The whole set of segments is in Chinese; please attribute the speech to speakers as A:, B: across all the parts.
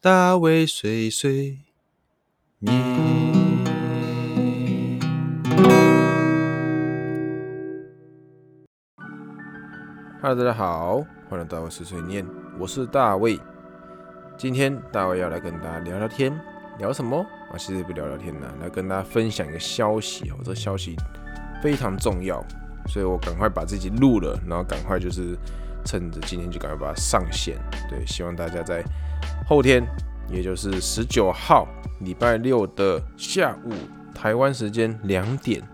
A: 大卫碎碎念。Hello，大家好，欢迎大卫碎碎念，我是大卫。今天大卫要来跟大家聊聊天，聊什么啊？其实不聊聊天呢，来跟大家分享一个消息哦。这消息非常重要，所以我赶快把自己录了，然后赶快就是趁着今天就赶快把它上线。对，希望大家在后天，也就是十九号礼拜六的下午，台湾时间两点，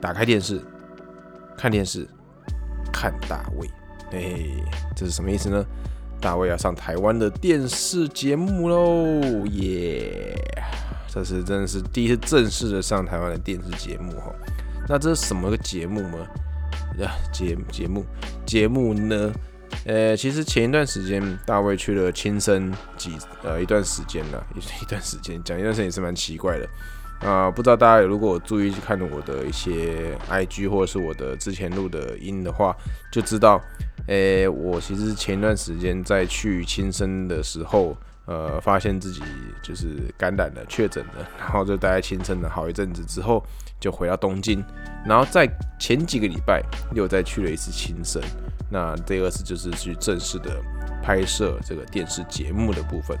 A: 打开电视看电视。看大卫，哎，这是什么意思呢？大卫要上台湾的电视节目喽，耶！这是真的是第一次正式的上台湾的电视节目哈。那这是什么个节目吗？啊，节节目节目呢？呃，其实前一段时间大卫去了亲生几呃一段时间了，一 一段时间讲一段时间也是蛮奇怪的。啊，不知道大家如果注意去看我的一些 IG 或者是我的之前录的音的话，就知道，诶，我其实前一段时间在去亲生的时候，呃，发现自己就是感染了、确诊了，然后就待在亲生了好一阵子之后，就回到东京，然后在前几个礼拜又再去了一次亲生，那第二次就是去正式的拍摄这个电视节目的部分。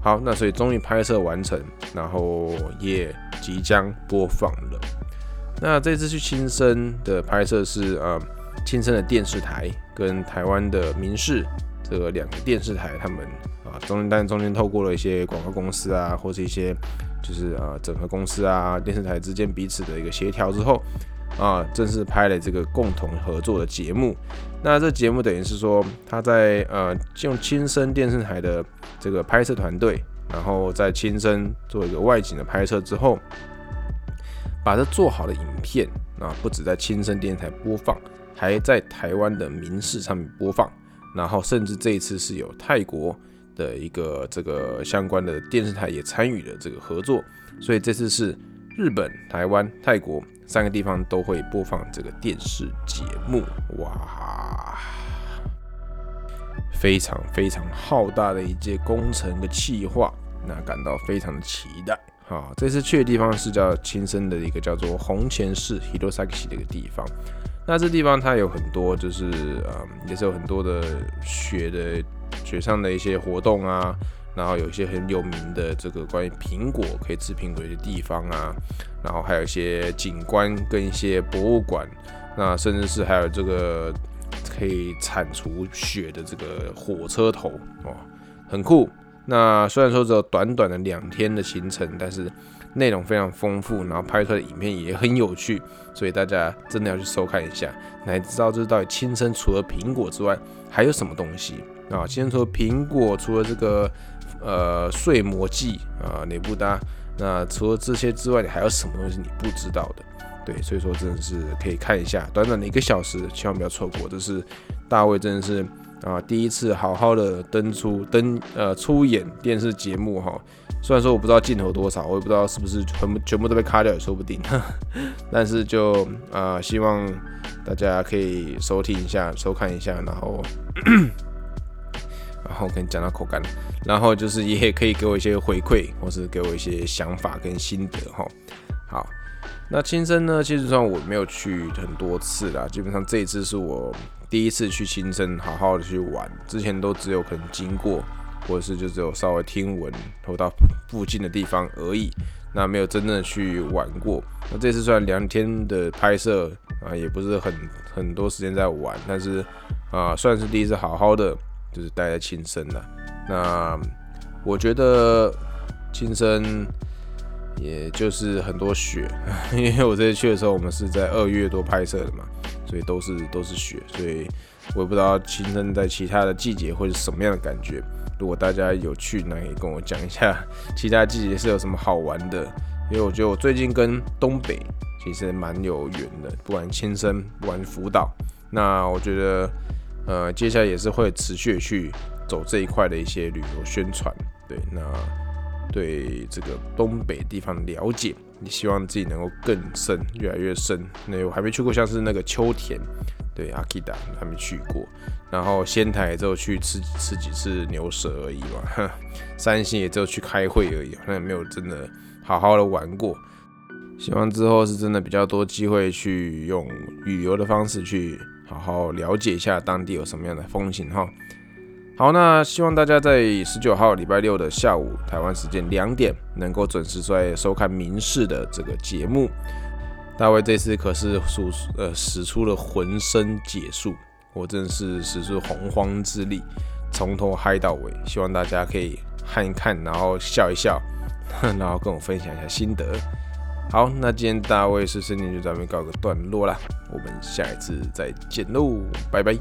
A: 好，那所以终于拍摄完成，然后也即将播放了。那这次去亲生的拍摄是呃亲生的电视台跟台湾的民视这个两个电视台，他们啊中间但中间透过了一些广告公司啊，或是一些就是呃整合公司啊电视台之间彼此的一个协调之后。啊，正式拍了这个共同合作的节目。那这节目等于是说，他在呃用亲生电视台的这个拍摄团队，然后在亲生做一个外景的拍摄之后，把这做好的影片啊，不止在亲生电视台播放，还在台湾的民视上面播放。然后甚至这一次是有泰国的一个这个相关的电视台也参与了这个合作，所以这次是日本、台湾、泰国。三个地方都会播放这个电视节目，哇，非常非常浩大的一届工程的企划，那感到非常的期待。好，这次去的地方是叫亲生的一个叫做红前市 Hirosaki 的一个地方。那这地方它有很多，就是嗯，也是有很多的雪的雪上的一些活动啊。然后有一些很有名的这个关于苹果可以吃苹果的地方啊，然后还有一些景观跟一些博物馆，那甚至是还有这个可以铲除雪的这个火车头哦，很酷。那虽然说只有短短的两天的行程，但是内容非常丰富，然后拍出来的影片也很有趣，所以大家真的要去收看一下，来知道这到底亲生除了苹果之外还有什么东西啊？亲生除了苹果，除了这个。呃，睡魔记啊，哪部搭？那除了这些之外，你还有什么东西你不知道的？对，所以说真的是可以看一下，短短的一个小时，千万不要错过。这是大卫真的是啊，第一次好好的登出登呃出演电视节目哈。虽然说我不知道镜头多少，我也不知道是不是全部全部都被卡掉也说不定，但是就啊，希望大家可以收听一下，收看一下，然后。然后跟你讲到口干，然后就是也可以给我一些回馈，或是给我一些想法跟心得哈。好，那亲生呢，其实上我没有去很多次啦，基本上这一次是我第一次去亲生，好好的去玩。之前都只有可能经过，或者是就只有稍微听闻，或到附近的地方而已，那没有真正的去玩过。那这次虽然两天的拍摄啊，也不是很很多时间在玩，但是啊，算是第一次好好的。就是待在亲生的，那我觉得亲生也就是很多雪，因为我这次去的时候，我们是在二月多拍摄的嘛，所以都是都是雪，所以我也不知道亲生在其他的季节会是什么样的感觉。如果大家有去，那也跟我讲一下，其他季节是有什么好玩的。因为我觉得我最近跟东北其实蛮有缘的，不管亲生，不管辅导，那我觉得。呃，接下来也是会持续去走这一块的一些旅游宣传，对，那对这个东北地方了解，你希望自己能够更深，越来越深。那我还没去过，像是那个秋田，对，阿基达还没去过。然后仙台也只有去吃吃几次牛舌而已嘛，三星也只有去开会而已，那没有真的好好的玩过。希望之后是真的比较多机会去用旅游的方式去好好了解一下当地有什么样的风情哈。好，那希望大家在十九号礼拜六的下午台湾时间两点能够准时在收看民视的这个节目。大卫这次可是使呃使出了浑身解数，我真是使出洪荒之力，从头嗨到尾。希望大家可以看一看，然后笑一笑，然后跟我分享一下心得。好，那今天大卫是森林就咱们告个段落啦，我们下一次再见喽，拜拜。